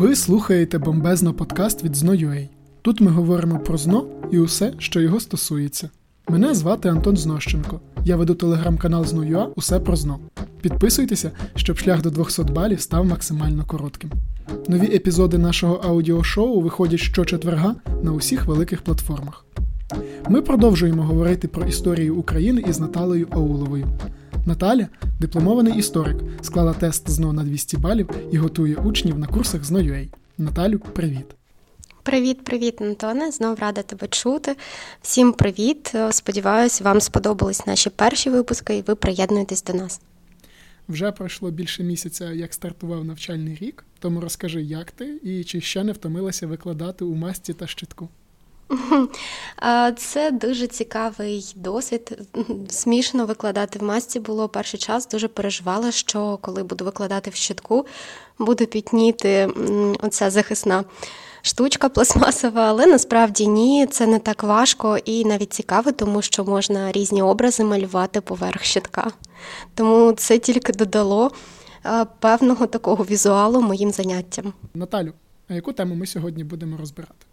Ви слухаєте бомбезно подкаст від Зно.ua. Тут ми говоримо про зно і усе, що його стосується. Мене звати Антон Знощенко. Я веду телеграм-канал Зно.ua Усе про зно. Підписуйтеся, щоб шлях до 200 балів став максимально коротким. Нові епізоди нашого аудіошоу виходять щочетверга на усіх великих платформах. Ми продовжуємо говорити про історію України із Наталею Ауловою. Наталя дипломований історик, склала тест ЗНО на 200 балів і готує учнів на курсах з ЗНО.UA. Наталю, привіт! Привіт, привіт, Антоне. Знов рада тебе чути. Всім привіт. Сподіваюсь, вам сподобались наші перші випуски, і ви приєднуєтесь до нас. Вже пройшло більше місяця, як стартував навчальний рік. Тому розкажи, як ти і чи ще не втомилася викладати у масці та щитку. Це дуже цікавий досвід. Смішно викладати в масці було перший час. Дуже переживала, що коли буду викладати в щитку, буде пітніти оця захисна штучка пластмасова, але насправді ні, це не так важко і навіть цікаво, тому що можна різні образи малювати поверх щитка. Тому це тільки додало певного такого візуалу моїм заняттям. Наталю, а яку тему ми сьогодні будемо розбирати?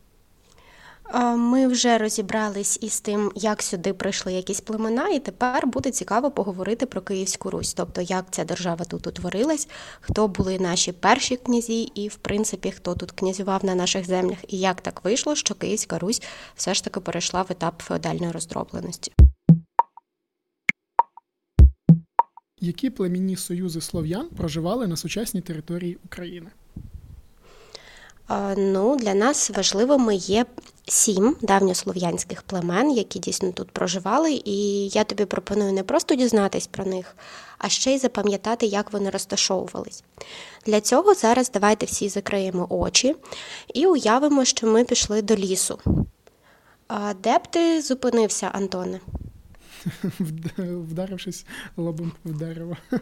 Ми вже розібрались із тим, як сюди прийшли якісь племена, і тепер буде цікаво поговорити про Київську Русь, тобто як ця держава тут утворилась, хто були наші перші князі, і в принципі хто тут князював на наших землях, і як так вийшло, що Київська Русь все ж таки перейшла в етап феодальної роздробленості. Які племінні союзи слов'ян проживали на сучасній території України? Ну, Для нас важливими є сім давньослов'янських племен, які дійсно тут проживали, і я тобі пропоную не просто дізнатись про них, а ще й запам'ятати, як вони розташовувались. Для цього зараз давайте всі закриємо очі і уявимо, що ми пішли до лісу. Де б ти зупинився, Антоне? Вдарившись лобом в дерево.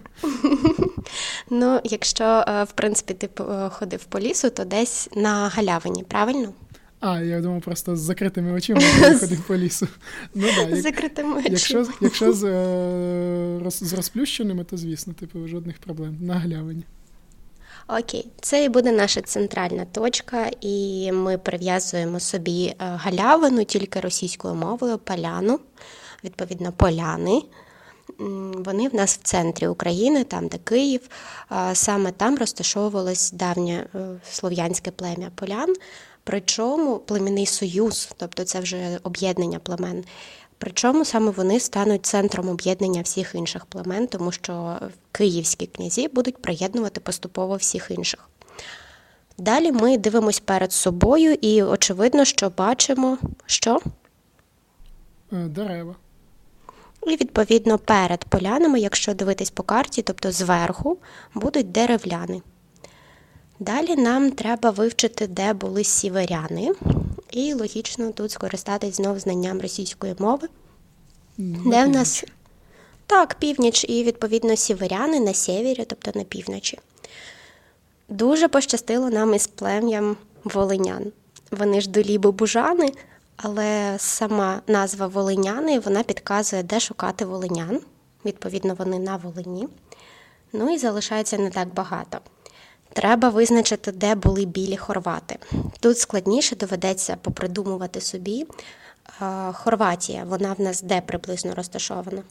Ну, якщо, е, в принципі, ти е, ходив по лісу, то десь на галявині, правильно? А, я думав, просто з закритими очима ходив по лісу. Ну, да, як, закритими очима. Якщо якщо з е, роз, з розплющеними, то звісно, типу, жодних проблем. На галявині. Окей, це і буде наша центральна точка, і ми прив'язуємо собі галявину тільки російською мовою, поляну відповідно поляни. Вони в нас в центрі України, там, де Київ, саме там розташовувалось давнє е, слов'янське плем'я полян, причому племінний союз, тобто це вже об'єднання племен. Причому саме вони стануть центром об'єднання всіх інших племен, тому що київські князі будуть приєднувати поступово всіх інших. Далі ми дивимось перед собою і очевидно, що бачимо, що? Е, дерева. І, відповідно, перед полянами, якщо дивитись по карті, тобто зверху, будуть деревляни. Далі нам треба вивчити, де були сіверяни, і логічно тут скористатись знов знанням російської мови. На де в нас так, північ, і, відповідно, сіверяни на сєвєрі, тобто на півночі. Дуже пощастило нам із плем'ям волинян. Вони ж долі бобужани, але сама назва Волиняни вона підказує, де шукати волинян. Відповідно, вони на Волині. Ну і залишається не так багато. Треба визначити, де були білі хорвати. Тут складніше доведеться попридумувати собі. Хорватія, вона в нас де приблизно розташована?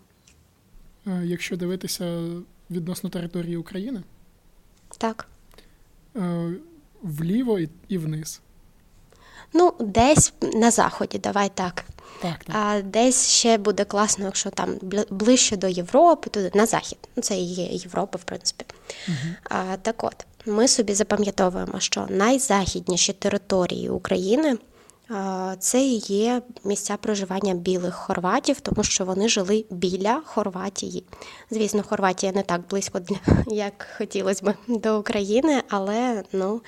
Якщо дивитися відносно території України? Так. Вліво і вниз. Ну, десь на заході, давай так. Так, так. А десь ще буде класно, якщо там ближче до Європи, туди на захід. Ну, це і є Європа, в принципі. Угу. А, Так от, ми собі запам'ятовуємо, що найзахідніші території України а, це є місця проживання білих хорватів, тому що вони жили біля Хорватії. Звісно, Хорватія не так близько, як хотілося б до України, але ну.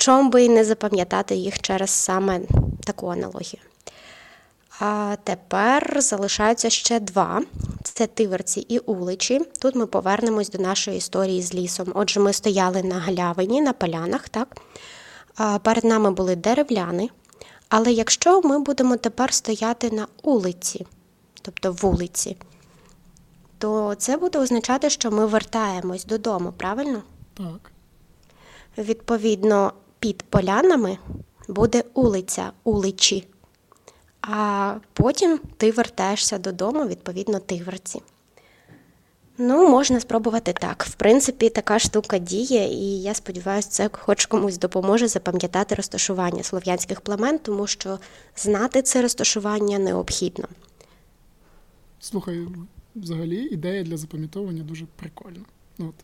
Чом би не запам'ятати їх через саме таку аналогію. А тепер залишаються ще два: це тиверці і уличі. Тут ми повернемось до нашої історії з лісом. Отже, ми стояли на галявині, на полянах, так? А перед нами були деревляни. Але якщо ми будемо тепер стояти на улиці, тобто вулиці, то це буде означати, що ми вертаємось додому, правильно? Так. Відповідно, під полянами буде улиця уличі, а потім ти вертаєшся додому, відповідно, тигверці. Ну, можна спробувати так. В принципі, така штука діє, і я сподіваюся, це хоч комусь допоможе запам'ятати розташування слов'янських племен, тому що знати це розташування необхідно. Слухай, взагалі ідея для запам'ятовування дуже прикольна. Ну, от.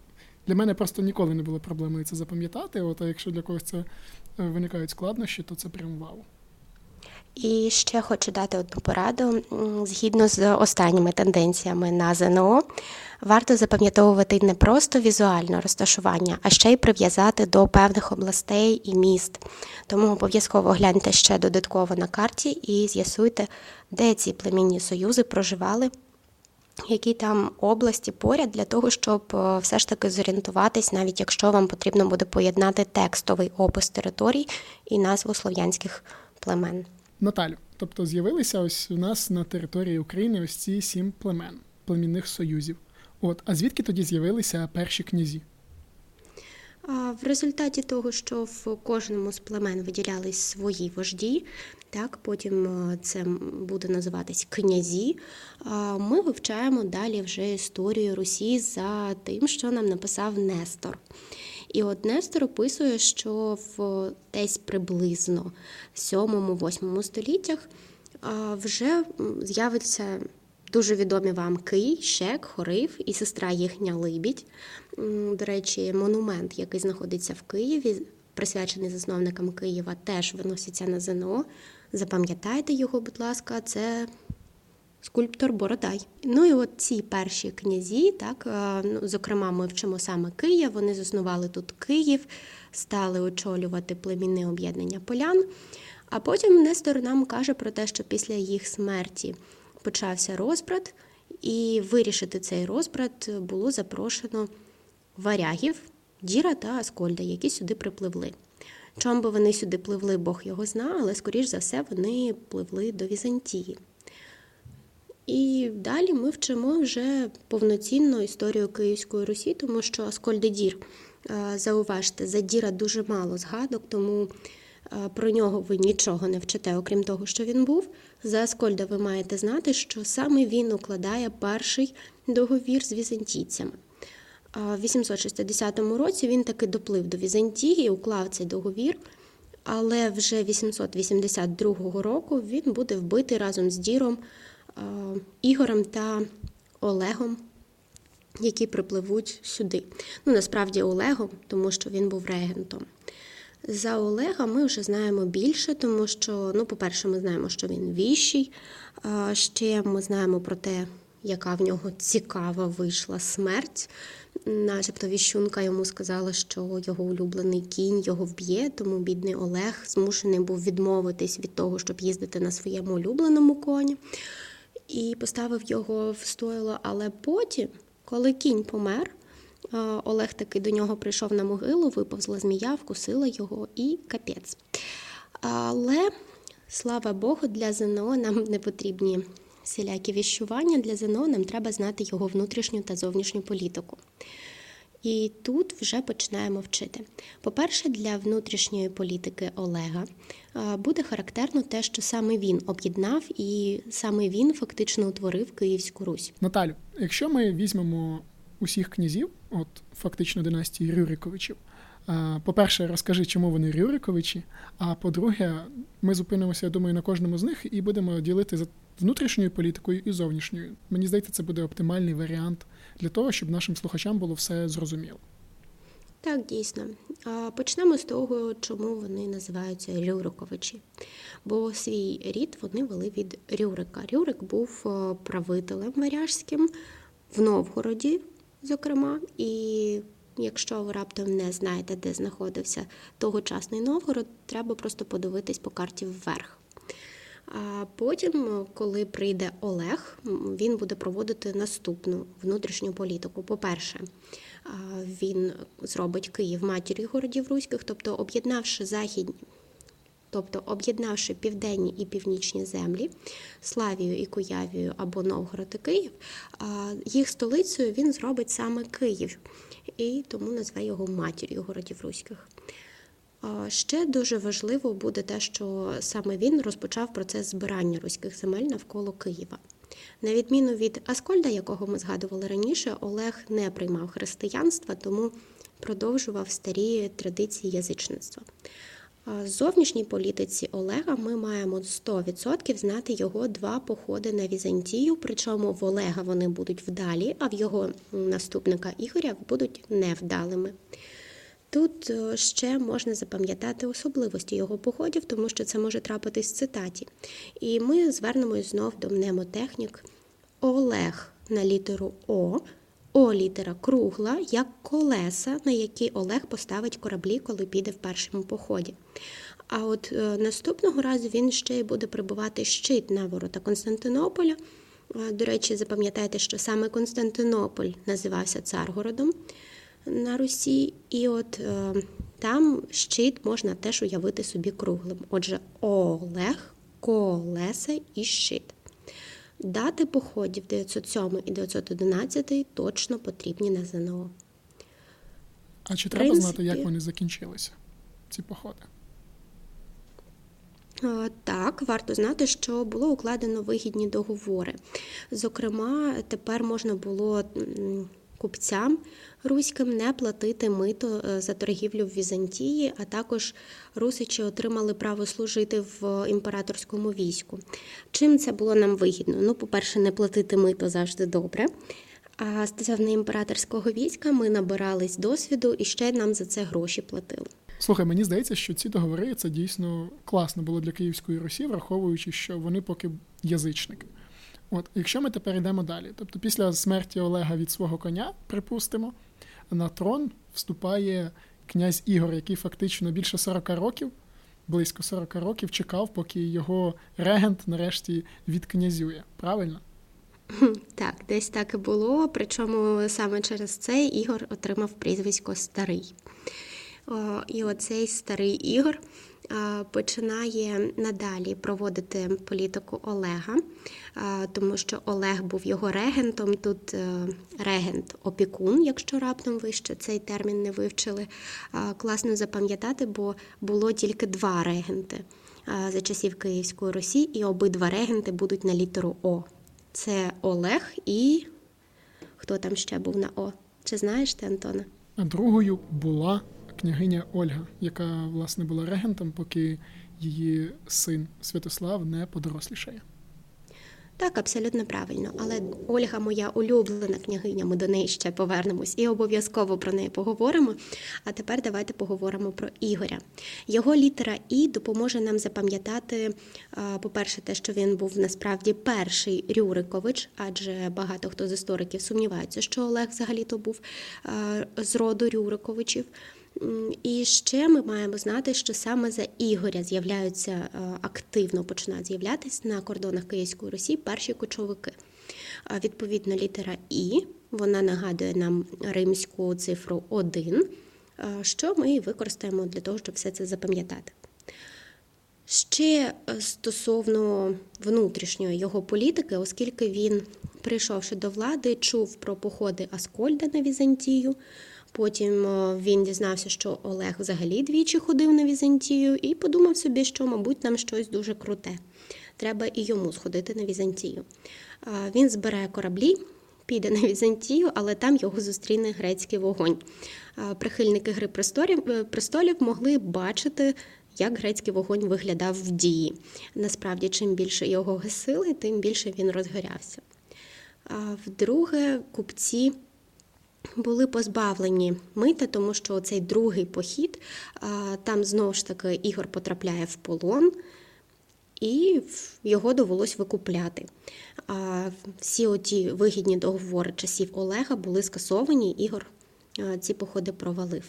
Для мене просто ніколи не було проблеми це запам'ятати. От, а якщо для когось це е, виникають складнощі, то це прям вау. І ще хочу дати одну пораду. Згідно з останніми тенденціями на ЗНО, варто запам'ятовувати не просто візуально розташування, а ще й прив'язати до певних областей і міст. Тому обов'язково гляньте ще додатково на карті і з'ясуйте, де ці племінні союзи проживали. Які там області поряд для того, щоб е, все ж таки зорієнтуватись, навіть якщо вам потрібно буде поєднати текстовий опис територій і назву слов'янських племен. Наталю, тобто з'явилися ось у нас на території України ось ці сім племен, племінних союзів. От, а звідки тоді з'явилися перші князі? В результаті того, що в кожному з племен виділялись свої вожді, так потім е, це буде називатись князі. Ми вивчаємо далі вже історію Русі за тим, що нам написав Нестор. І от Нестор описує, що в десь приблизно 7-8 століттях вже з'явиться дуже відомі вам Кий, Шек, Хорив і сестра їхня Либідь. До речі, монумент, який знаходиться в Києві, присвячений засновникам Києва, теж виноситься на ЗНО. Запам'ятайте його, будь ласка, це скульптор Бородай. Ну і от ці перші князі, так, ну, зокрема, ми вчимо саме Київ, вони заснували тут Київ, стали очолювати племінне об'єднання полян. А потім Нестор нам каже про те, що після їх смерті почався розбрат, і вирішити цей розбрат було запрошено варягів, Діра та Аскольда, які сюди припливли. Чом би вони сюди пливли, Бог його зна, але, скоріш за все, вони пливли до Візантії. І далі ми вчимо вже повноцінну історію Київської Русі, тому що Аскольд Дір, е, зауважте, за Діра дуже мало згадок, тому про нього ви нічого не вчите, окрім того, що він був. За Аскольда ви маєте знати, що саме він укладає перший договір з візантійцями. В 860 році він таки доплив до Візантії, уклав цей договір, але вже 882 року він буде вбитий разом з Діром, Ігорем та Олегом, які припливуть сюди. Ну, насправді, Олегом, тому що він був регентом. За Олега ми вже знаємо більше, тому що, ну, по-перше, ми знаємо, що він віщий. Ще ми знаємо про те, яка в нього цікава вийшла смерть. Начебто віщунка йому сказала, що його улюблений кінь його вб'є, тому бідний Олег змушений був відмовитись від того, щоб їздити на своєму улюбленому коні, і поставив його в стойло. Але потім, коли кінь помер, Олег таки до нього прийшов на могилу, виповзла змія, вкусила його і капець. Але, слава Богу, для ЗНО нам не потрібні всілякі віщування. Для ЗНО нам треба знати його внутрішню та зовнішню політику. І тут вже починаємо вчити. По-перше, для внутрішньої політики Олега буде характерно те, що саме він об'єднав і саме він фактично утворив Київську Русь. Наталю, якщо ми візьмемо усіх князів, от фактично династії Рюриковичів. По-перше, розкажи, чому вони Рюриковичі. А по-друге, ми зупинимося, я думаю, на кожному з них і будемо ділити за внутрішньою політикою і зовнішньою. Мені здається, це буде оптимальний варіант для того, щоб нашим слухачам було все зрозуміло. Так, дійсно. Почнемо з того, чому вони називаються Рюриковичі. Бо свій рід вони вели від Рюрика. Рюрик був правителем варяжським в Новгороді зокрема. І якщо ви раптом не знаєте, де знаходився тогочасний Новгород, треба просто подивитись по карті вверх. А потім, коли прийде Олег, він буде проводити наступну внутрішню політику. По-перше, він зробить Київ матір'ю городів руських, тобто об'єднавши західні тобто об'єднавши південні і північні землі, Славію і Куявію або Новгород і Київ, їх столицею він зробить саме Київ, і тому назве його матір'ю городів руських. Ще дуже важливо буде те, що саме він розпочав процес збирання руських земель навколо Києва. На відміну від Аскольда, якого ми згадували раніше, Олег не приймав християнства, тому продовжував старі традиції язичництва. З зовнішній політиці Олега ми маємо 100% знати його два походи на Візантію, причому в Олега вони будуть вдалі, а в його наступника Ігоря будуть невдалими. Тут е, ще можна запам'ятати особливості його походів, тому що це може трапитись в цитаті. І ми звернемось знов до мнемотехнік. Олег на літеру О, О літера кругла, як колеса, на які Олег поставить кораблі, коли піде в першому поході. А от е, наступного разу він ще й буде прибувати щит на ворота Константинополя. Е, до речі, запам'ятайте, що саме Константинополь називався Царгородом на Русі, і от е, там щит можна теж уявити собі круглим. Отже, Олег, колеса і щит. Дати походів 907 і 911 точно потрібні на ЗНО. А чи треба Принципі, знати, як вони закінчилися, ці походи? Так, варто знати, що було укладено вигідні договори. Зокрема, тепер можна було купцям руським не платити мито е, за торгівлю в Візантії, а також русичі отримали право служити в імператорському війську. Чим це було нам вигідно? Ну, по-перше, не платити мито завжди добре. А стосовно імператорського війська ми набирались досвіду і ще нам за це гроші платили. Слухай, мені здається, що ці договори це дійсно класно було для Київської Русі, враховуючи, що вони поки язичники. От, Якщо ми тепер йдемо далі, тобто після смерті Олега від свого коня, припустимо, на трон вступає князь Ігор, який фактично більше 40 років, близько 40 років, чекав, поки його регент нарешті відкнязює. Правильно? Так, десь так і було. Причому саме через це Ігор отримав прізвисько Старий. І оцей старий Ігор починає надалі проводити політику Олега, тому що Олег був його регентом. Тут е, регент опікун, якщо раптом ви ще цей термін не вивчили. Класно запам'ятати, бо було тільки два регенти за часів Київської Русі, і обидва регенти будуть на літеру О. Це Олег і хто там ще був на О? Чи знаєш ти, Антона? А другою була княгиня Ольга, яка власне була регентом, поки її син Святослав не подорослішає. Так, абсолютно правильно. Але Ольга, моя улюблена княгиня, ми до неї ще повернемось і обов'язково про неї поговоримо. А тепер давайте поговоримо про Ігоря. Його літера І допоможе нам запам'ятати, по-перше, те, що він був насправді перший Рюрикович, адже багато хто з істориків сумніваються, що Олег взагалі-то був з роду Рюриковичів. І ще ми маємо знати, що саме за Ігоря з'являються е, активно починають з'являтися на кордонах Київської Русі перші кочовики. Відповідно, літера І вона нагадує нам римську цифру 1, що ми використаємо для того, щоб все це запам'ятати. Ще е, стосовно внутрішньої його політики, оскільки він, прийшовши до влади, чув про походи Аскольда на Візантію. Потім е, він дізнався, що Олег взагалі двічі ходив на Візантію, і подумав собі, що, мабуть, нам щось дуже круте. Треба і йому сходити на Візантію. Він збере кораблі, піде на Візантію, але там його зустріне грецький вогонь. Прихильники Гри е, престолів могли бачити. Як грецький вогонь виглядав в дії. Насправді, чим більше його гасили, тим більше він розгорявся. Вдруге, купці були позбавлені мита, тому що цей другий похід, там знову ж таки Ігор потрапляє в полон. І його довелось викупляти. Всі оті вигідні договори часів Олега були скасовані, Ігор ці походи провалив.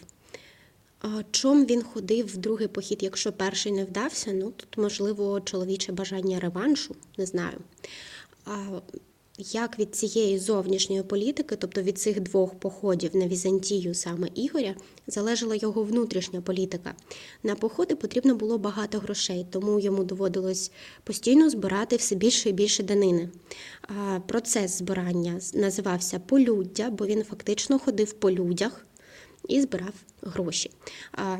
Чом він ходив в другий похід, якщо перший не вдався? Ну тут, можливо, чоловіче бажання реваншу, не знаю. Як від цієї зовнішньої політики, тобто від цих двох походів на Візантію саме Ігоря, залежала його внутрішня політика. На походи потрібно було багато грошей, тому йому доводилось постійно збирати все більше і більше данини. Процес збирання називався полюддя, бо він фактично ходив по людях. І збирав гроші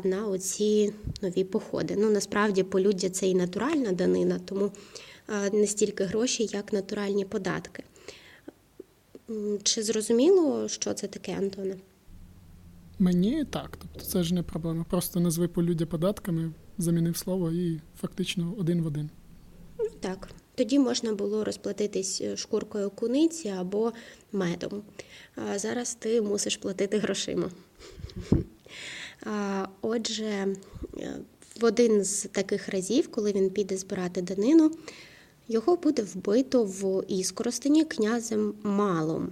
на оці нові походи. Ну насправді полюддя це і натуральна данина, тому не стільки гроші, як натуральні податки. Чи зрозуміло, що це таке, Антоне? Мені так. Тобто це ж не проблема. Просто назви полюддя податками, замінив слово і фактично один в один. Ну Так. Тоді можна було розплатитись е, шкуркою куниці або медом. А зараз ти мусиш платити грошима. Отже, е, в один з таких разів, коли він піде збирати данину, його буде вбито в Іскоростені князем Малом.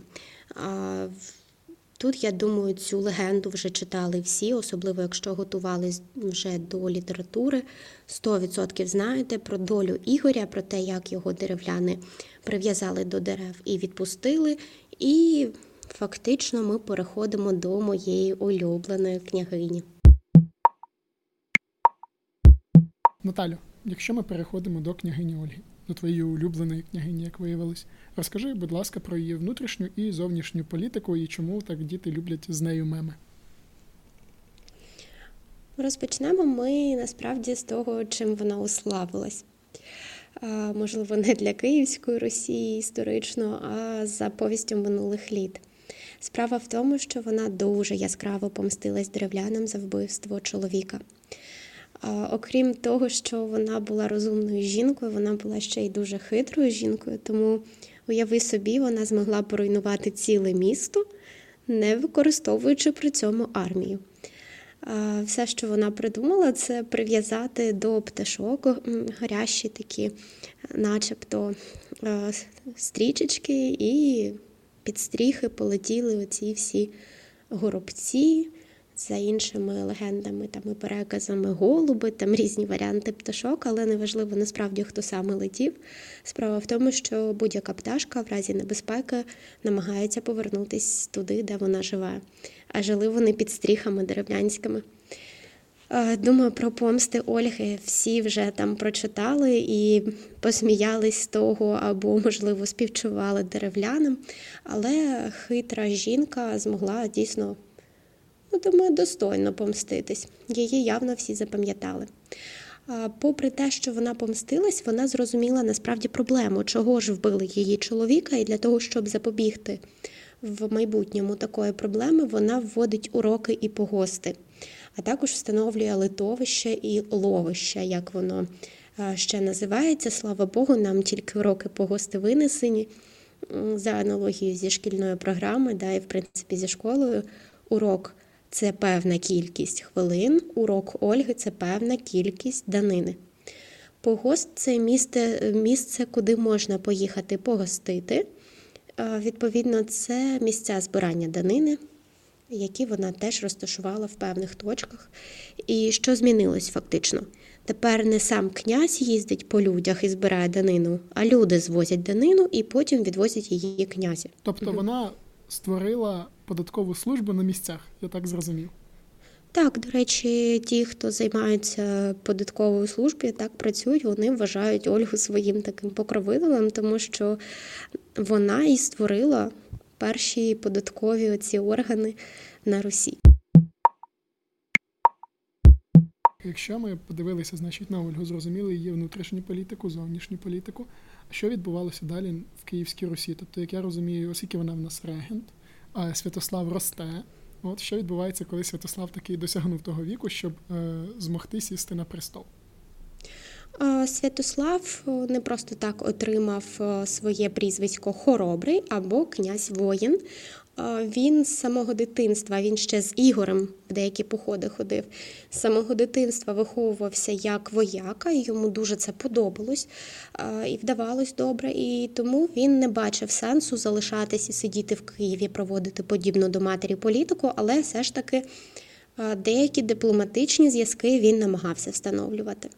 Тут, я думаю, цю легенду вже читали всі, особливо якщо готувались вже до літератури. 100% знаєте про долю Ігоря, про те, як його деревляни прив'язали до дерев і відпустили. І фактично ми переходимо до моєї улюбленої княгині. Наталю, якщо ми переходимо до княгині Ольги до твоєї улюбленої княгині, як виявилось. Розкажи, будь ласка, про її внутрішню і зовнішню політику і чому так діти люблять з нею меми. Розпочнемо ми насправді з того, чим вона уславилась. Можливо, не для Київської Росії історично, а за повістю минулих літ. Справа в тому, що вона дуже яскраво помстилась древлянам за вбивство чоловіка. Окрім того, що вона була розумною жінкою, вона була ще й дуже хитрою жінкою, тому уяви собі, вона змогла поруйнувати ціле місто, не використовуючи при цьому армію. Все, що вона придумала, це прив'язати до пташок гарячі такі, начебто, стрічечки, і під стріхи полетіли оці всі горобці за іншими легендами там і переказами голуби, там різні варіанти пташок, але неважливо насправді хто саме летів. Справа в тому, що будь-яка пташка в разі небезпеки намагається повернутися туди, де вона живе. А жили вони під стріхами деревлянськими. Думаю, про помсти Ольги всі вже там прочитали і посміялись з того, або, можливо, співчували деревлянам. Але хитра жінка змогла дійсно ну, думаю, достойно помститись. Її явно всі запам'ятали. Попри те, що вона помстилась, вона зрозуміла насправді проблему, чого ж вбили її чоловіка, і для того, щоб запобігти в майбутньому такої проблеми, вона вводить уроки і погости, а також встановлює литовище і ловище, як воно ще називається. Слава Богу, нам тільки уроки погости винесені за аналогією зі шкільною програмою, да, і в принципі зі школою урок це певна кількість хвилин, урок Ольги це певна кількість данини. Погост це місце, місце, куди можна поїхати погостити. Відповідно, це місця збирання данини, які вона теж розташувала в певних точках. І що змінилось фактично? Тепер не сам князь їздить по людях і збирає данину, а люди звозять данину і потім відвозять її князі. Тобто вона створила податкову службу на місцях, я так зрозумів. Так, до речі, ті, хто займається податковою службою, так працюють, вони вважають Ольгу своїм таким покровителем, тому що вона і створила перші податкові оці органи на Русі. Якщо ми подивилися, значить на Ольгу, зрозуміли її внутрішню політику, зовнішню політику. Що відбувалося далі в Київській Русі? Тобто, як я розумію, оскільки вона в нас регент, а Святослав росте. От що відбувається, коли Святослав таки досягнув того віку, щоб е, змогти сісти на престол? Святослав е, не просто так отримав е, своє прізвисько Хоробрий або князь воїн. Він з самого дитинства, він ще з Ігорем в деякі походи ходив. З самого дитинства виховувався як вояка, і йому дуже це подобалось і вдавалось добре. І тому він не бачив сенсу залишатись і сидіти в Києві, проводити подібну до матері політику, але все ж таки деякі дипломатичні зв'язки він намагався встановлювати.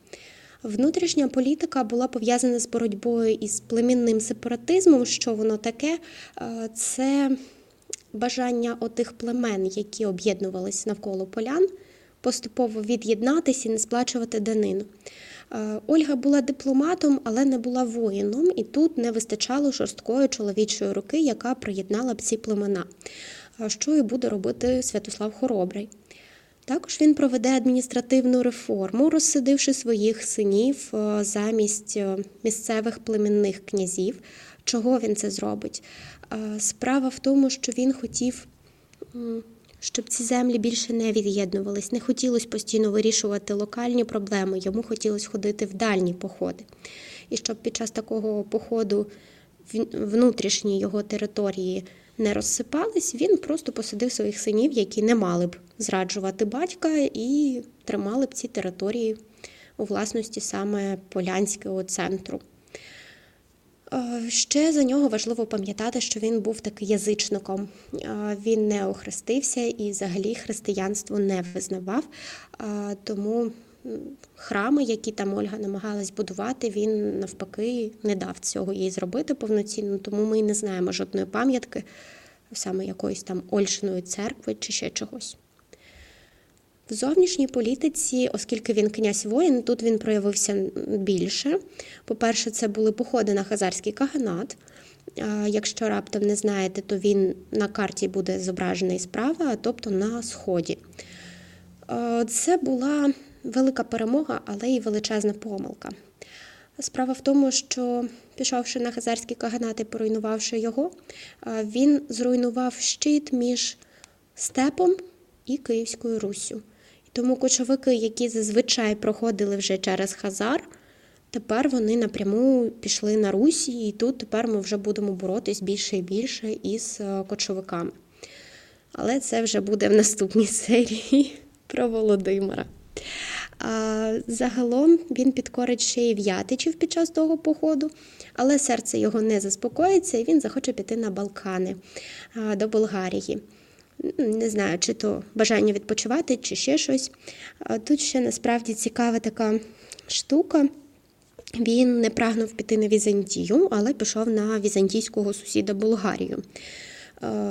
Внутрішня політика була пов'язана з боротьбою із племінним сепаратизмом. Що воно таке? Е, це бажання отих племен, які об'єднувалися навколо полян, поступово від'єднатися і не сплачувати данину. Е, Ольга була дипломатом, але не була воїном, і тут не вистачало жорсткої чоловічої руки, яка приєднала б ці племена. Що і буде робити Святослав Хоробрий. Також він проведе адміністративну реформу, розсадивши своїх синів е, замість е, місцевих племінних князів. Чого він це зробить? Справа в тому, що він хотів щоб ці землі більше не від'єднувались. Не хотілося постійно вирішувати локальні проблеми, йому хотілося ходити в дальні походи. І щоб під час такого походу внутрішні його території не розсипались, він просто посадив своїх синів, які не мали б зраджувати батька, і тримали б ці території у власності саме Полянського центру. Е, ще за нього важливо пам'ятати, що він був такий язичником. Е, він не охрестився і взагалі християнство не визнавав. Е, тому храми, які там Ольга намагалась будувати, він навпаки не дав цього їй зробити повноцінно, тому ми і не знаємо жодної пам'ятки, саме якоїсь там Ольшиної церкви чи ще чогось. В зовнішній політиці, оскільки він князь воїн, тут він проявився більше. По-перше, це були походи на Хазарський каганат. Якщо раптом не знаєте, то він на карті буде зображений справа, тобто на сході. Це була велика перемога, але й величезна помилка. Справа в тому, що, пішовши на Хазарський каганат і поруйнувавши його, він зруйнував щит між степом і Київською Руссю. Тому кочовики, які зазвичай проходили вже через Хазар, тепер вони напряму пішли на Русі, і тут тепер ми вже будемо боротись більше і більше із е, кочовиками. Але це вже буде в наступній серії про Володимира. Загалом він підкорить ще й в'ятичів під час того походу, але серце його не заспокоїться, і він захоче піти на Балкани до Болгарії не знаю, чи то бажання відпочивати, чи ще щось. Тут ще насправді цікава така штука. Він не прагнув піти на Візантію, але пішов на візантійського сусіда Болгарію.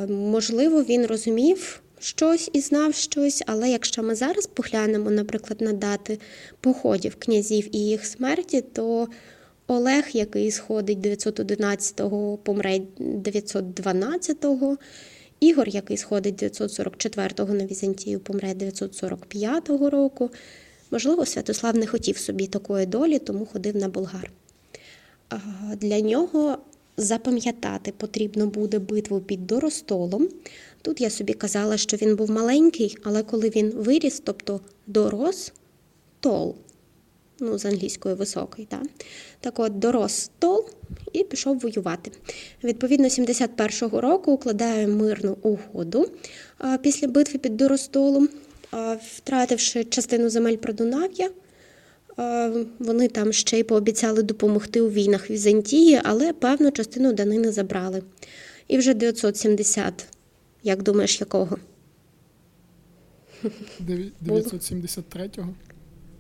Можливо, він розумів щось і знав щось, але якщо ми зараз поглянемо, наприклад, на дати походів князів і їх смерті, то Олег, який сходить 911-го, помре 912-го, Ігор, який сходить 944-го на Візантію, помре 945-го року. Можливо, Святослав не хотів собі такої долі, тому ходив на болгар. Для нього запам'ятати потрібно буде битву під Доростолом. Тут я собі казала, що він був маленький, але коли він виріс, тобто дорос тол, ну, з англійської високий. Так, так от дорос стол і пішов воювати. Відповідно, 71-го року укладає мирну угоду після битви під Доростолом, втративши частину земель Продунав'я. Вони там ще й пообіцяли допомогти у війнах Візантії, але певну частину данини забрали. І вже 970, як думаєш, якого? 973-го?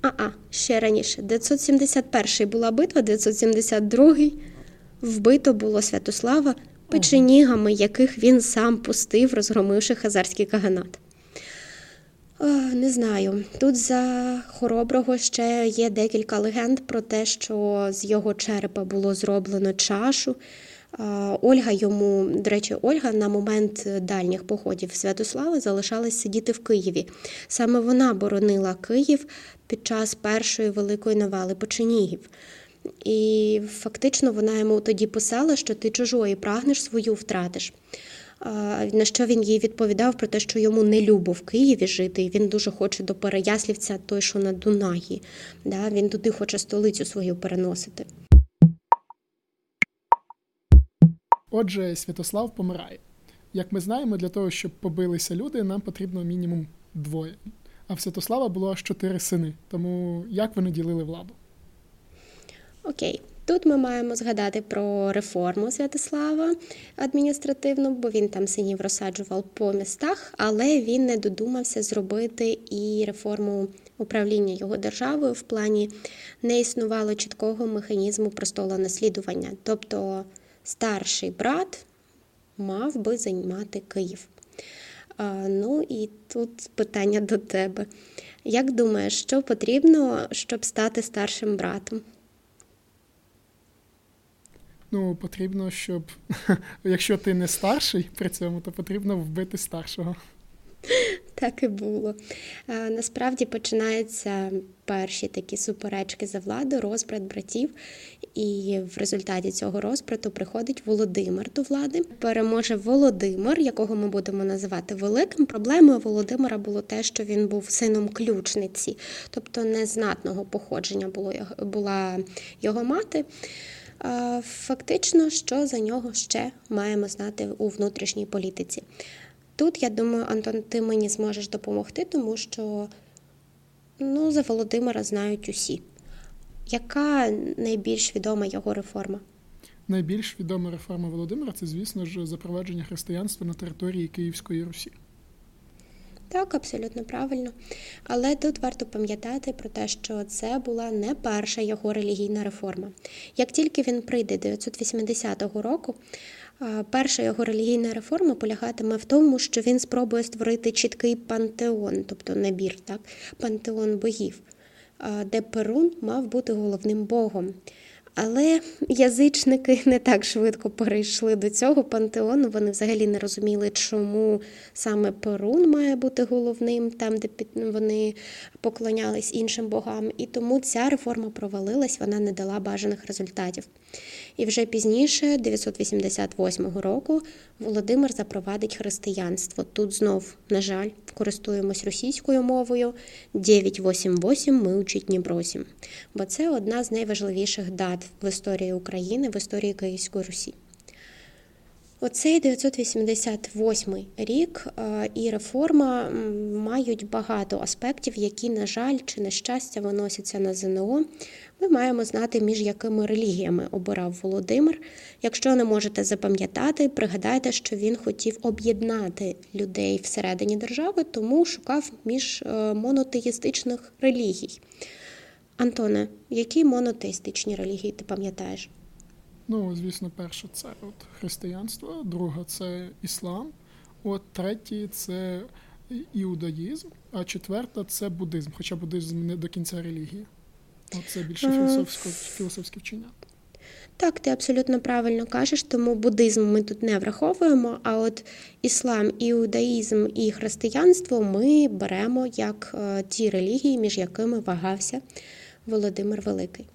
А, ще раніше. 971 була битва, 972 вбито було Святослава печенігами, яких він сам пустив, розгромивши хазарський каганат. Не знаю. Тут за хороброго ще є декілька легенд про те, що з його черепа було зроблено чашу. Ольга йому, до речі, Ольга на момент дальніх походів Святослава залишалась сидіти в Києві. Саме вона боронила Київ під час першої великої навали печенігів. І фактично вона йому тоді писала, що ти чужої прагнеш, свою втратиш. На що він їй відповідав про те, що йому не любо в Києві жити, і він дуже хоче до Переяслівця, той, що на Дунаї. Да? Він туди хоче столицю свою переносити. Отже, Святослав помирає. Як ми знаємо, для того, щоб побилися люди, нам потрібно мінімум двоє. А в Святослава було аж чотири сини. Тому як вони ділили владу? Окей. Тут ми маємо згадати про реформу Святослава адміністративну, бо він там синів розсаджував по містах, але він не додумався зробити і реформу управління його державою в плані не існувало чіткого механізму престола наслідування. Тобто старший брат мав би займати Київ. Ну і тут питання до тебе. Як думаєш, що потрібно, щоб стати старшим братом? Ну, потрібно, щоб якщо ти не старший при цьому, то потрібно вбити старшого. Так і було. Насправді починаються перші такі суперечки за владу, розбрат братів, і в результаті цього розбрату приходить Володимир до влади. Переможе Володимир, якого ми будемо називати великим. Проблемою Володимира було те, що він був сином ключниці, тобто незнатного походження було була його мати. Фактично, що за нього ще маємо знати у внутрішній політиці. Тут, я думаю, Антон, ти мені зможеш допомогти, тому що ну, за Володимира знають усі. Яка найбільш відома його реформа? Найбільш відома реформа Володимира це, звісно ж, запровадження християнства на території Київської Русі. Так, абсолютно правильно. Але тут варто пам'ятати про те, що це була не перша його релігійна реформа. Як тільки він прийде 980 року, перша його релігійна реформа полягатиме в тому, що він спробує створити чіткий пантеон, тобто набір, так, пантеон богів, де Перун мав бути головним богом. Але язичники не так швидко перейшли до цього пантеону. Вони взагалі не розуміли, чому саме Перун має бути головним, там, де вони поклонялись іншим богам. І тому ця реформа провалилась, вона не дала бажаних результатів. І вже пізніше, 988 року, Володимир запровадить християнство. Тут знов, на жаль, користуємось російською мовою. 988 ми учить не. Бо це одна з найважливіших дат в історії України, в історії Київської Русі. Оцей 988 рік і реформа мають багато аспектів, які, на жаль, чи на щастя виносяться на ЗНО. Ми маємо знати, між якими релігіями обирав Володимир. Якщо не можете запам'ятати, пригадайте, що він хотів об'єднати людей всередині держави, тому шукав між е, монотеїстичних релігій. Антоне, які монотеїстичні релігії ти пам'ятаєш? Ну, звісно, перше це от християнство, друга це іслам, от третє це іудаїзм, а четверта це буддизм, хоча буддизм не до кінця релігія. Це більше філософсько, філософське вчення. Так, ти абсолютно правильно кажеш, тому буддизм ми тут не враховуємо, а от іслам, іудаїзм і християнство ми беремо як е, ті релігії, між якими вагався Володимир Великий.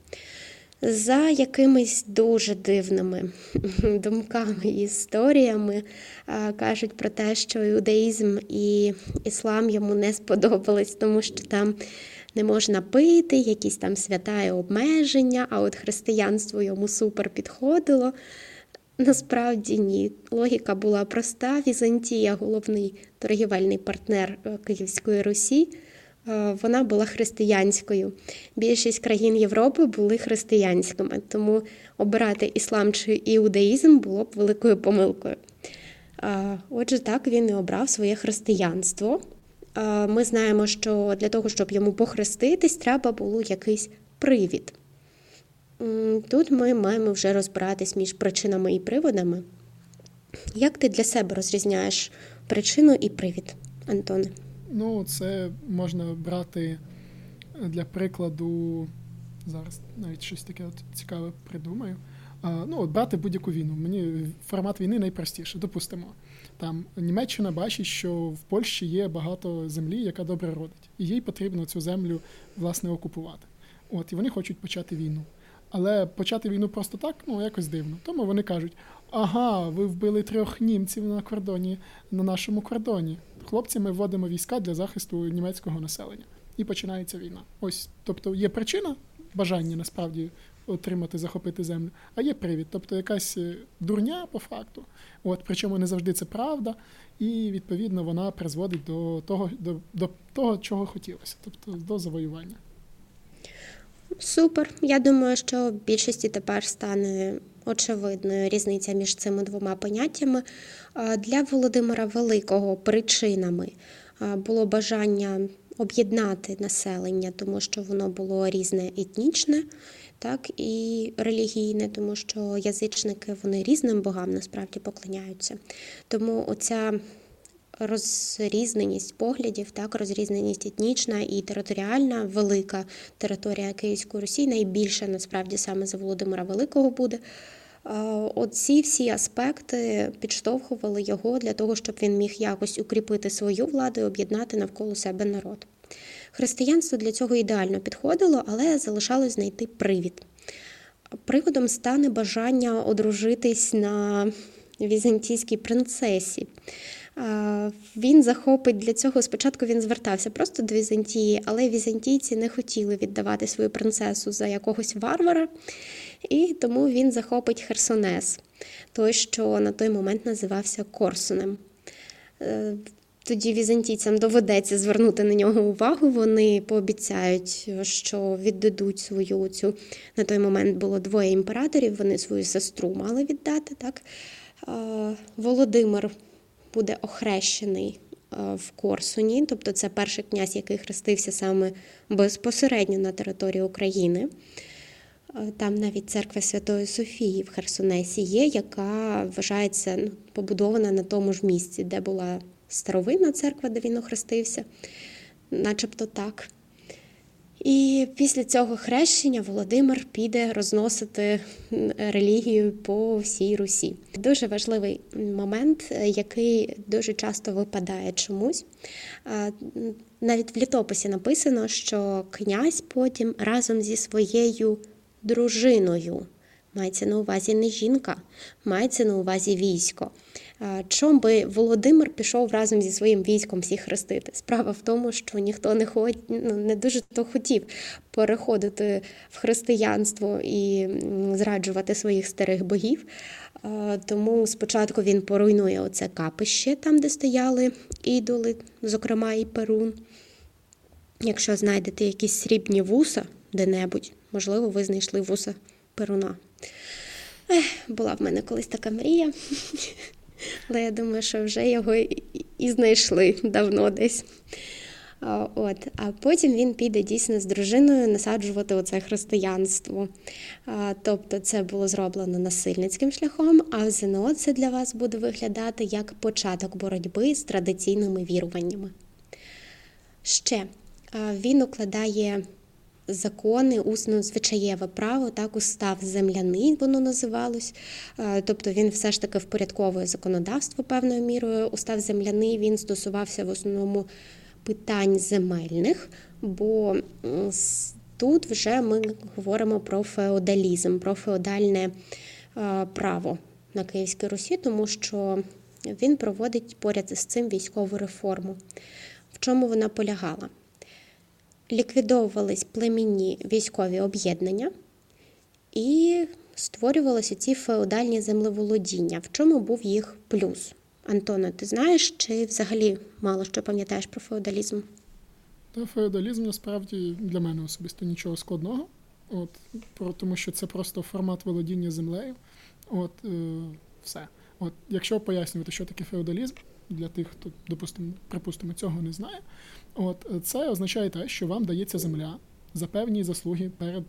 За якимись дуже дивними думками і історіями е, кажуть про те, що іудаїзм і іслам йому не сподобались, тому що там не можна пити, якісь там свята і обмеження, а от християнство йому супер підходило. Насправді ні. Логіка була проста. Візантія, головний торгівельний партнер е, Київської Русі, вона була християнською. Більшість країн Європи були християнськими, тому обирати іслам чи іудаїзм було б великою помилкою. Отже, так він і обрав своє християнство. Ми знаємо, що для того, щоб йому похреститись, треба було якийсь привід. Тут ми маємо вже розбиратись між причинами і приводами. Як ти для себе розрізняєш причину і привід, Антоне? Ну, це можна брати для прикладу. Зараз навіть щось таке от цікаве придумаю. Ну, от брати будь-яку війну. Мені формат війни найпростіше. Допустимо, там Німеччина бачить, що в Польщі є багато землі, яка добре родить, і їй потрібно цю землю власне окупувати. От і вони хочуть почати війну. Але почати війну просто так, ну якось дивно. Тому вони кажуть: ага, ви вбили трьох німців на кордоні, на нашому кордоні. Хлопці, ми вводимо війська для захисту німецького населення. І починається війна. Ось, тобто, є причина бажання насправді отримати, захопити землю, а є привід, тобто якась е, дурня по факту. От, Причому не завжди це правда, і відповідно вона призводить до того, до, до того, чого хотілося, тобто до завоювання. Супер. Я думаю, що в більшості тепер стане очевидною різниця між цими двома поняттями. Для Володимира Великого причинами було бажання об'єднати населення, тому що воно було різне етнічне, так і релігійне, тому що язичники вони різним богам насправді поклоняються. Тому оця розрізненість поглядів, так, розрізненість етнічна і територіальна, велика територія Київської Русі, найбільша насправді саме за Володимира Великого буде. Оці всі аспекти підштовхували його для того, щоб він міг якось укріпити свою владу і об'єднати навколо себе народ. Християнство для цього ідеально підходило, але залишалось знайти привід. Приводом стане бажання одружитись на візантійській принцесі. Він захопить для цього. Спочатку він звертався просто до Візантії, але візантійці не хотіли віддавати свою принцесу за якогось варвара, і тому він захопить Херсонес, той, що на той момент називався Корсунем. Е, тоді візантійцям доведеться звернути на нього увагу. Вони пообіцяють, що віддадуть свою цю на той момент було двоє імператорів. Вони свою сестру мали віддати. Так Володимир буде охрещений в Корсуні, тобто це перший князь, який хрестився саме безпосередньо на території України. Там навіть церква Святої Софії в Херсонесі є, яка вважається ну, побудована на тому ж місці, де була старовинна церква, де він охрестився, начебто так. І після цього хрещення Володимир піде розносити релігію по всій Русі. Дуже важливий момент, який дуже часто випадає чомусь. Навіть в літописі написано, що князь потім разом зі своєю дружиною. Мається на увазі не жінка, мається на увазі військо. Чом би Володимир пішов разом зі своїм військом всіх хрестити? Справа в тому, що ніхто не ход... ну, не дуже то хотів переходити в християнство і зраджувати своїх старих богів. Тому спочатку він поруйнує оце капище, там, де стояли ідоли, зокрема і Перун. Якщо знайдете якісь срібні вуса де-небудь, можливо, ви знайшли вуса Перуна. Ех, Була в мене колись така мрія. Але я думаю, що вже його і знайшли давно десь. От, А потім він піде дійсно з дружиною насаджувати оце християнство. Тобто це було зроблено насильницьким шляхом, а в ЗНО це для вас буде виглядати як початок боротьби з традиційними віруваннями. Ще він укладає закони, усно звичаєве право, так, устав земляний, воно називалось. Е, тобто він все ж таки впорядковує законодавство певною мірою. Устав земляний він стосувався в основному питань земельних, бо тут вже ми говоримо про феодалізм, про феодальне е, право на Київській Русі, тому що він проводить поряд з цим військову реформу. В чому вона полягала? Ліквідовувались племінні військові об'єднання і створювалися ці феодальні землеволодіння. В чому був їх плюс? Антоне, ти знаєш, чи взагалі мало що пам'ятаєш про феодалізм? Та феодалізм насправді для мене особисто нічого складного, От, про, тому що це просто формат володіння землею. От, е, все. От, Якщо пояснювати, що таке феодалізм, для тих, хто, допустимо, припустимо, цього не знає, От це означає те, що вам дається земля за певні заслуги перед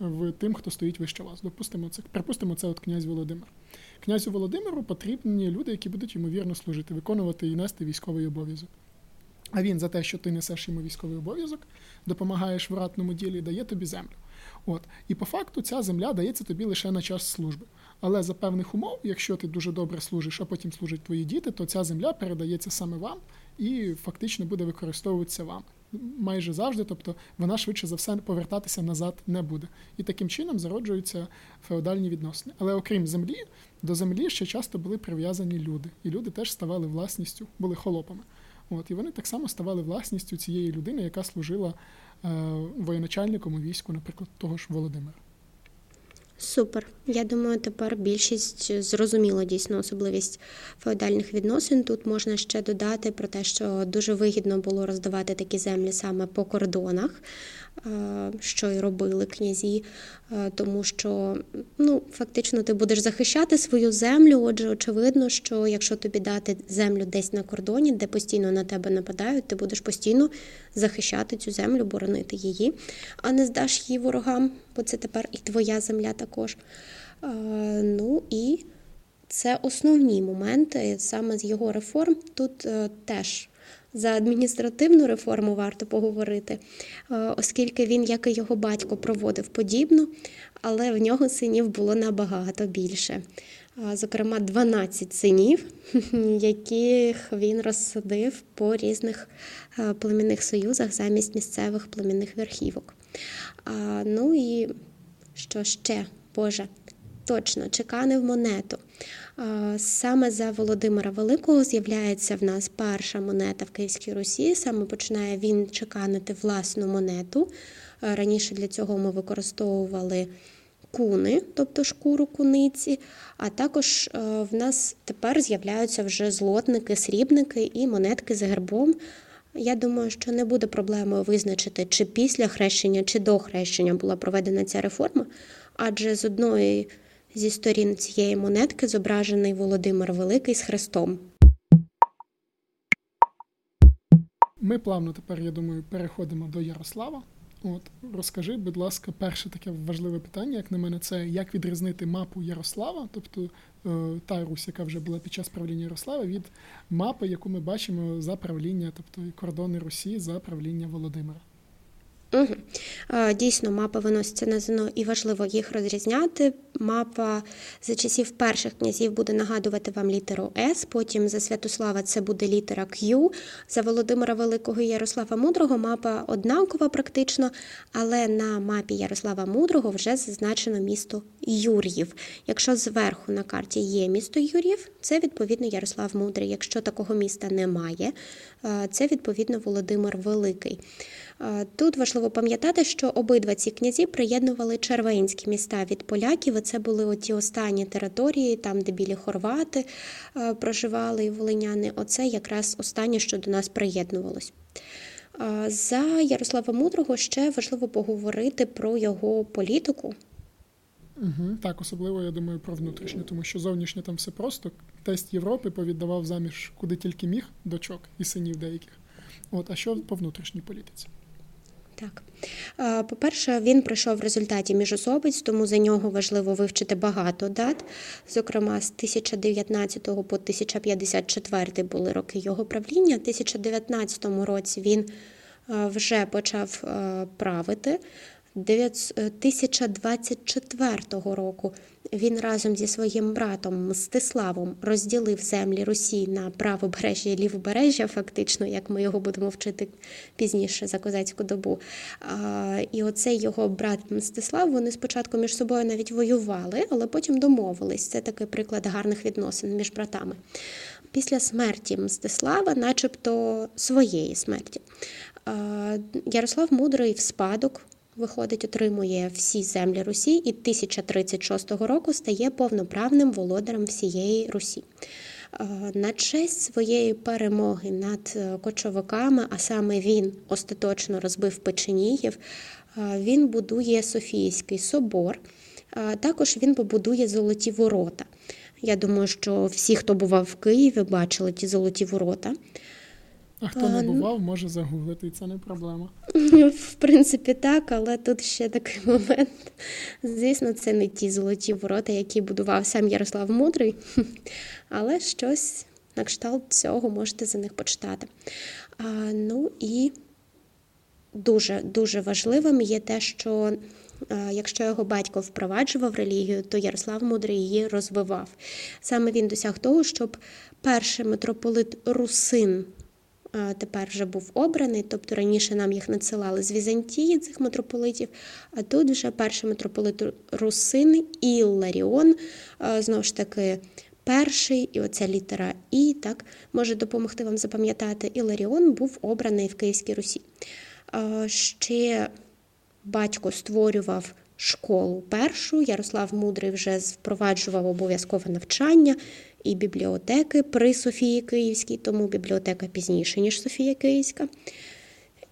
в тим, хто стоїть вище вас. Допустимо, це припустимо, це от князь Володимир. Князю Володимиру потрібні люди, які будуть ймовірно служити, виконувати і нести військовий обов'язок. А він за те, що ти несеш йому військовий обов'язок, допомагаєш в ратному ділі, дає тобі землю. От і по факту ця земля дається тобі лише на час служби. Але за певних умов, якщо ти дуже добре служиш, а потім служать твої діти, то ця земля передається саме вам і фактично буде використовуватися вами. Майже завжди, тобто вона швидше за все повертатися назад не буде. І таким чином зароджуються феодальні відносини. Але окрім землі, до землі ще часто були прив'язані люди, і люди теж ставали власністю, були холопами. От, І вони так само ставали власністю цієї людини, яка служила воєначальником у війську, наприклад, того ж Володимира. Супер. Я думаю, тепер більшість зрозуміла дійсно особливість феодальних відносин. Тут можна ще додати про те, що дуже вигідно було роздавати такі землі саме по кордонах, Е, що й робили князі, е, тому що ну, фактично ти будеш захищати свою землю. Отже, очевидно, що якщо тобі дати землю десь на кордоні, де постійно на тебе нападають, ти будеш постійно захищати цю землю, боронити її, а не здаш її ворогам, бо це тепер і твоя земля також. Е, ну і це основні моменти саме з його реформ. Тут теж за адміністративну реформу варто поговорити, е, оскільки він, як і його батько, проводив подібну, але в нього синів було набагато більше. Зокрема, 12 синів, яких він розсадив по різних е, племінних союзах замість місцевих племінних верхівок. Ну і що ще, Боже, точно чеканив монету. Саме за Володимира Великого з'являється в нас перша монета в Київській Русі. Саме починає він чеканити власну монету. Раніше для цього ми використовували куни, тобто шкуру куниці, а також в нас тепер з'являються вже злотники, срібники і монетки з гербом. Я думаю, що не буде проблемою визначити, чи після хрещення, чи до хрещення була проведена ця реформа, адже з одної Зі сторін цієї монетки зображений Володимир Великий з хрестом. Ми плавно тепер, я думаю, переходимо до Ярослава. От розкажи, будь ласка, перше таке важливе питання, як на мене, це як відрізнити мапу Ярослава, тобто е, та Русь, яка вже була під час правління Ярослава, від мапи, яку ми бачимо за правління, тобто кордони Русі за правління Володимира. Угу. Дійсно, мапи виносяться на ЗНО і важливо їх розрізняти. Мапа за часів перших князів буде нагадувати вам літеру С, потім за Святослава це буде літера Q, за Володимира Великого і Ярослава Мудрого мапа однакова практично, але на мапі Ярослава Мудрого вже зазначено місто Юр'їв. Якщо зверху на карті є місто Юр'їв, це відповідно Ярослав Мудрий. Якщо такого міста немає, це відповідно Володимир Великий. Тут важливо пам'ятати, що обидва ці князі приєднували червенські міста від поляків. і Це були оті останні території, там, де білі хорвати проживали і волиняни. Оце якраз останнє, що до нас приєднувалось. За Ярослава Мудрого ще важливо поговорити про його політику. Угу, Так, особливо я думаю про внутрішнє, тому що зовнішнє там все просто. Тест Європи повіддавав заміж куди тільки міг дочок і синів деяких. От, а що по внутрішній політиці? Так, по-перше, він пройшов в результаті міжособиць, тому за нього важливо вивчити багато дат. Зокрема, з 1019 по 1054 були роки його правління. У 1019 році він вже почав правити. 1024 року він разом зі своїм братом Мстиславом розділив землі Русі на правобережжя і лівобережжя, фактично, як ми його будемо вчити пізніше за козацьку добу. І оцей його брат Мстислав, вони спочатку між собою навіть воювали, але потім домовились. Це такий приклад гарних відносин між братами. Після смерті Мстислава, начебто своєї смерті, Ярослав Мудрий в спадок виходить, отримує всі землі Русі і 1036 року стає повноправним володарем всієї Русі. Е, на честь своєї перемоги над е, кочовиками, а саме він остаточно розбив Печеніїв, е, він будує Софійський собор, також він побудує золоті ворота. Я думаю, що всі, хто бував в Києві, бачили ті золоті ворота. А хто не бував, може загуглити, це не проблема. В принципі, так, але тут ще такий момент. Звісно, це не ті золоті ворота, які будував сам Ярослав Мудрий, але щось на кшталт цього можете за них почитати. А, Ну і дуже дуже важливим є те, що Якщо його батько впроваджував релігію, то Ярослав Мудрий її розвивав. Саме він досяг того, щоб перший митрополит Русин тепер вже був обраний, тобто раніше нам їх надсилали з Візантії, цих митрополитів, а тут вже перший митрополит Русин Ілларіон, знову ж таки. Перший, і оця літера І так може допомогти вам запам'ятати, Іларіон був обраний в Київській Русі. Ще батько створював школу першу. Ярослав Мудрий вже впроваджував обов'язкове навчання і бібліотеки при Софії Київській, тому бібліотека пізніше, ніж Софія Київська.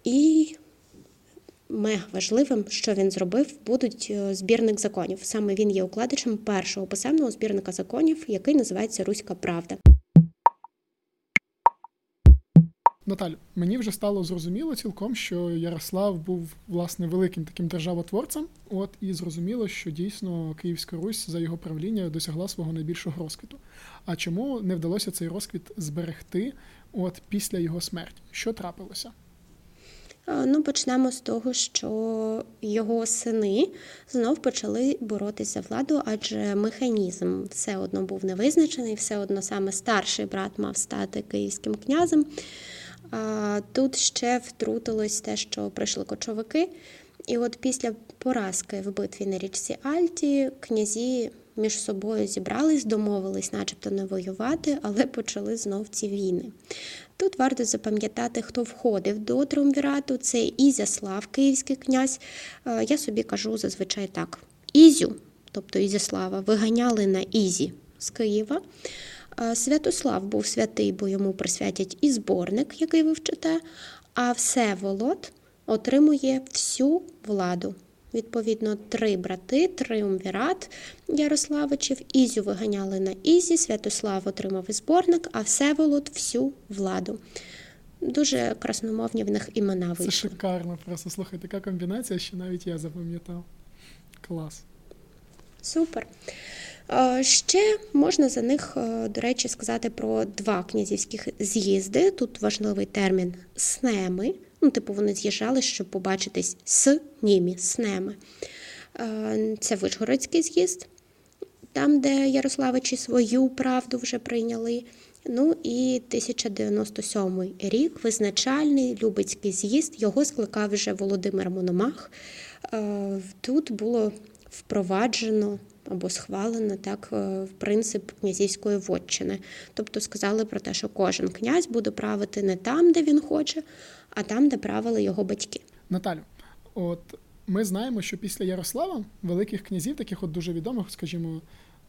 І мега важливим, що він зробив, будуть е, збірник законів. Саме він є укладачем першого писемного збірника законів, який називається Руська Правда. Наталю, мені вже стало зрозуміло цілком, що Ярослав був власне великим таким державотворцем. От і зрозуміло, що дійсно Київська Русь за його правління досягла свого найбільшого розквіту. А чому не вдалося цей розквіт зберегти от після його смерті? Що трапилося? Ну, почнемо з того, що його сини знов почали боротися владу, адже механізм все одно був невизначений, все одно саме старший брат мав стати київським князем. Тут ще втрутилось те, що прийшли кочовики. І от після поразки в битві на річці Альті князі між собою зібрались, домовились, начебто не воювати, але почали знов ці війни. Тут варто запам'ятати, хто входив до Триумвірату. Це Ізяслав, київський князь. Я собі кажу зазвичай так: Ізю, тобто Ізяслава, виганяли на Ізі з Києва. Святослав був святий, бо йому присвятять і зборник, який ви вчите, а Всеволод отримує всю владу. Відповідно, три брати, триумвірат Ярославичів, Ізю виганяли на Ізі, Святослав отримав і зборник, а Всеволод всю владу. Дуже красномовні в них імена вийшли. Це шикарно, просто слухай, така комбінація, що навіть я запам'ятав. Клас. Супер. Ще можна за них, е, до речі, сказати про два князівських з'їзди. Тут важливий термін снеми. Ну, типу, вони з'їжджали, щоб побачитись з німі, снеми. Е, це Вишгородський з'їзд, там, де Ярославичі свою правду вже прийняли. Ну і 1097 рік визначальний Любецький з'їзд, його скликав вже Володимир Мономах. Е, тут було впроваджено або схвалено так е, в принцип князівської вотчини. Тобто сказали про те, що кожен князь буде правити не там, де він хоче, а там, де правили його батьки. Наталю, от ми знаємо, що після Ярослава великих князів, таких от дуже відомих, скажімо.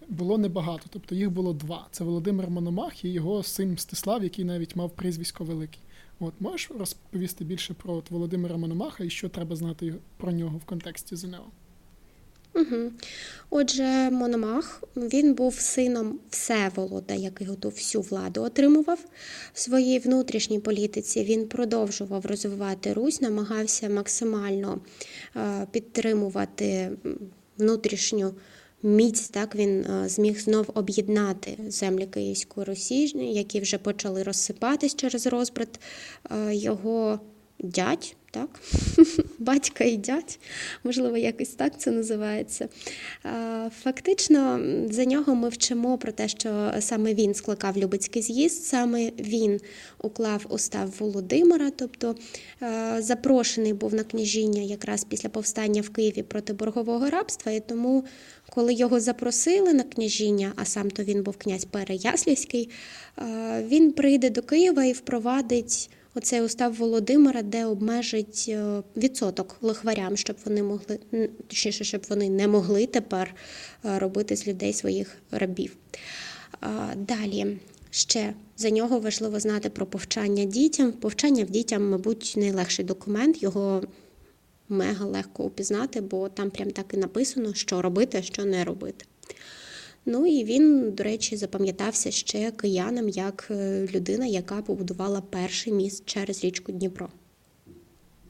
Було небагато, тобто їх було два. Це Володимир Мономах і його син Мстислав, який навіть мав прізвисько Великий. От можеш розповісти більше про от Володимира Мономаха і що треба знати про нього в контексті ЗНО? Угу. Отже, Мономах він був сином Всеволода, який готов всю владу отримував в своїй внутрішній політиці. Він продовжував розвивати Русь, намагався максимально е, підтримувати внутрішню. Міць так він е, зміг знов об'єднати землі Київської Русі, які вже почали розсипатись через розбрат е, його дядь, так? батька і дядь, можливо, якось так це називається. Фактично, за нього ми вчимо про те, що саме він скликав Любецький з'їзд, саме він уклав устав Володимира, тобто запрошений був на княжіння якраз після повстання в Києві проти боргового рабства, і тому. Коли його запросили на княжіння, а сам то він був князь Переяслівський, він прийде до Києва і впровадить оцей устав Володимира, де обмежить е, відсоток лихварям, щоб вони могли точніше, щоб вони не могли тепер е, робити з людей своїх рабів. Далі. Ще за нього важливо знати про повчання дітям. Повчання в дітям, мабуть, найлегший документ. Його мега легко упізнати, бо там прям так і написано, що робити, що не робити. Ну і він, до речі, запам'ятався ще киянам як е, людина, яка побудувала перший міст через річку Дніпро.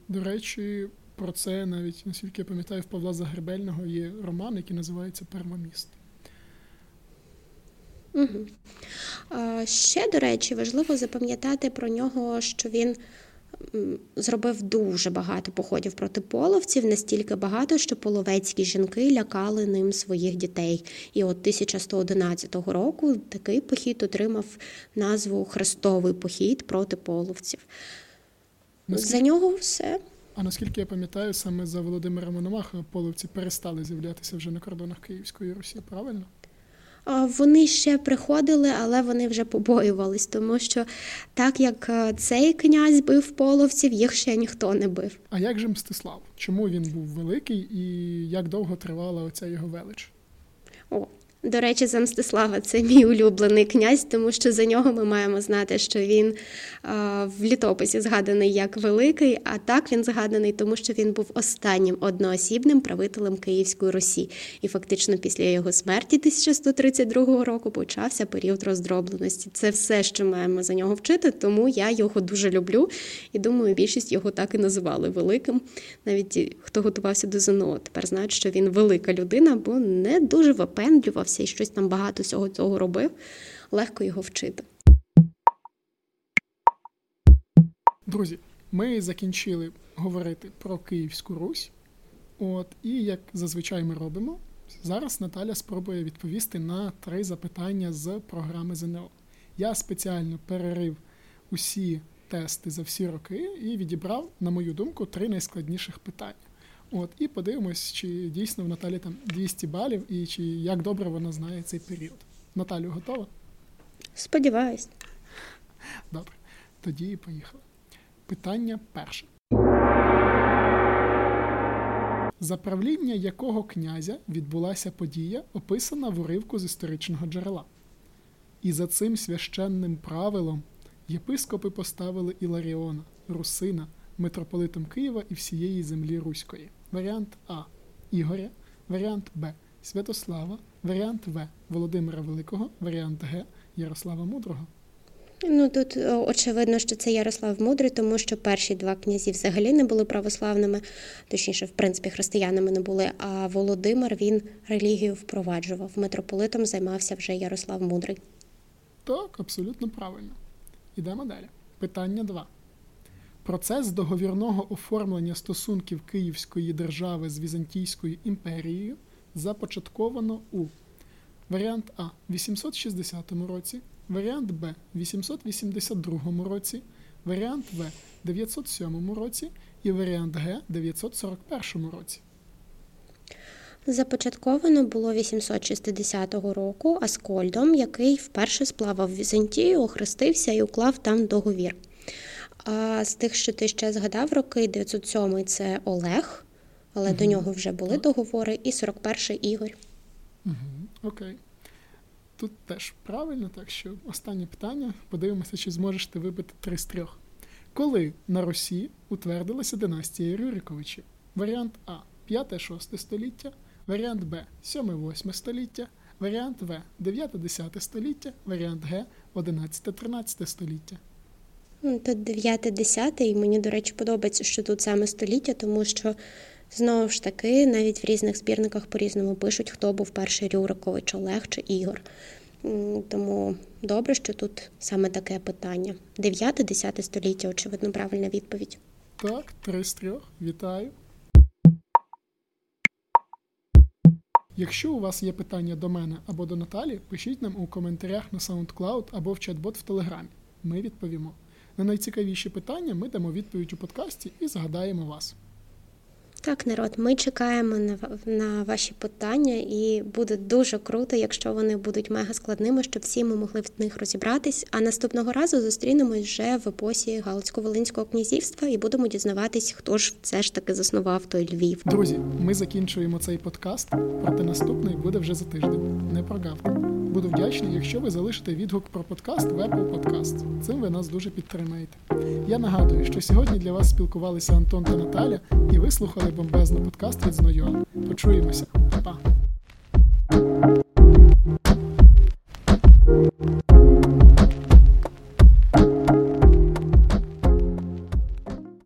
До речі, про це навіть, наскільки я пам'ятаю, в Павла Загребельного є роман, який називається Пермоміст. Угу. Ще, до речі, важливо запам'ятати про нього, що він зробив дуже багато походів проти половців, настільки багато, що половецькі жінки лякали ним своїх дітей. І от 1111 року такий похід отримав назву Хрестовий похід проти половців. Наскільки... За нього все. А наскільки я пам'ятаю, саме за Володимира Мономаха половці перестали з'являтися вже на кордонах Київської Русі, правильно? Вони ще приходили, але вони вже побоювались, тому що так як цей князь бив половців, їх ще ніхто не бив. А як же Мстислав? Чому він був великий і як довго тривала оця його велич? О, до речі, за Мстислава це мій улюблений князь, тому що за нього ми маємо знати, що він в літописі згаданий як великий, а так він згаданий, тому що він був останнім одноосібним правителем Київської Русі. І фактично після його смерті 1132 року почався період роздробленості. Це все, що маємо за нього вчити, тому я його дуже люблю і думаю, більшість його так і називали великим. Навіть хто готувався до ЗНО, тепер знають, що він велика людина, бо не дуже випендлювався і щось там багато всього цього робив. Легко його вчити. Друзі, ми закінчили говорити про Київську Русь. От, І як зазвичай ми робимо, зараз Наталя спробує відповісти на три запитання з програми ЗНО. Я спеціально перерив усі тести за всі роки і відібрав, на мою думку, три найскладніших питання. От, І подивимось, чи дійсно в Наталі там 200 балів і чи як добре вона знає цей період. Наталю готова? Сподіваюсь. Добре. Тоді і поїхали. Питання перше. За правління якого князя відбулася подія, описана в уривку з історичного джерела. І за цим священним правилом єпископи поставили Іларіона, Русина, митрополитом Києва і всієї землі Руської. Варіант А. Ігоря, варіант Б. Святослава, варіант В. Володимира Великого, варіант Г. Ярослава Мудрого. Ну тут очевидно, що це Ярослав Мудрий, тому що перші два князі взагалі не були православними, точніше, в принципі, християнами не були. А Володимир він релігію впроваджував. Митрополитом займався вже Ярослав Мудрий. Так, абсолютно правильно. Ідемо далі. Питання 2. Процес договірного оформлення стосунків Київської держави з Візантійською імперією започатковано у варіант А 860 році, варіант Б 882 році, варіант В 907 році і варіант Г 941 році. Започатковано було 860 року Аскольдом, який вперше сплавав Візантію, охрестився і уклав там договір. А з тих, що ти ще згадав, роки 907 це Олег, але угу. до нього вже були так. договори, і 41-й Ігор. Угу. Окей. Тут теж правильно, так що останнє питання. Подивимося, чи зможеш ти вибити три з трьох. Коли на Русі утвердилася династія Рюриковичів? Варіант А 5-6 століття, варіант Б 7-8 століття, варіант В 9-10 століття, варіант Г 11-13 століття. Ну, тут 9-10, і мені, до речі, подобається, що тут саме століття, тому що знову ж таки навіть в різних збірниках по-різному пишуть, хто був перший Рюрикович, Олег чи Ігор. Тому добре, що тут саме таке питання. 9-10 століття, очевидно, правильна відповідь. Так, три з трьох. Вітаю. Якщо у вас є питання до мене або до Наталі, пишіть нам у коментарях на SoundCloud або в чат-бот в Телеграмі. Ми відповімо. На найцікавіші питання ми дамо відповідь у подкасті і згадаємо вас. Так, народ, ми чекаємо на на ваші питання, і буде дуже круто, якщо вони будуть мега складними, щоб всі ми могли в них розібратись. А наступного разу зустрінемось вже в епосі Галицько-Волинського князівства і будемо дізнаватись, хто ж все ж таки заснував той Львів. Друзі, ми закінчуємо цей подкаст, проте наступний буде вже за тиждень. Не прогавте. Буду вдячний, якщо ви залишите відгук про подкаст в Apple Podcast. Цим ви нас дуже підтримаєте. Я нагадую, що сьогодні для вас спілкувалися Антон та Наталя, і ви слухали бомбезний подкаст від знайомих. Почуємося, Па-па.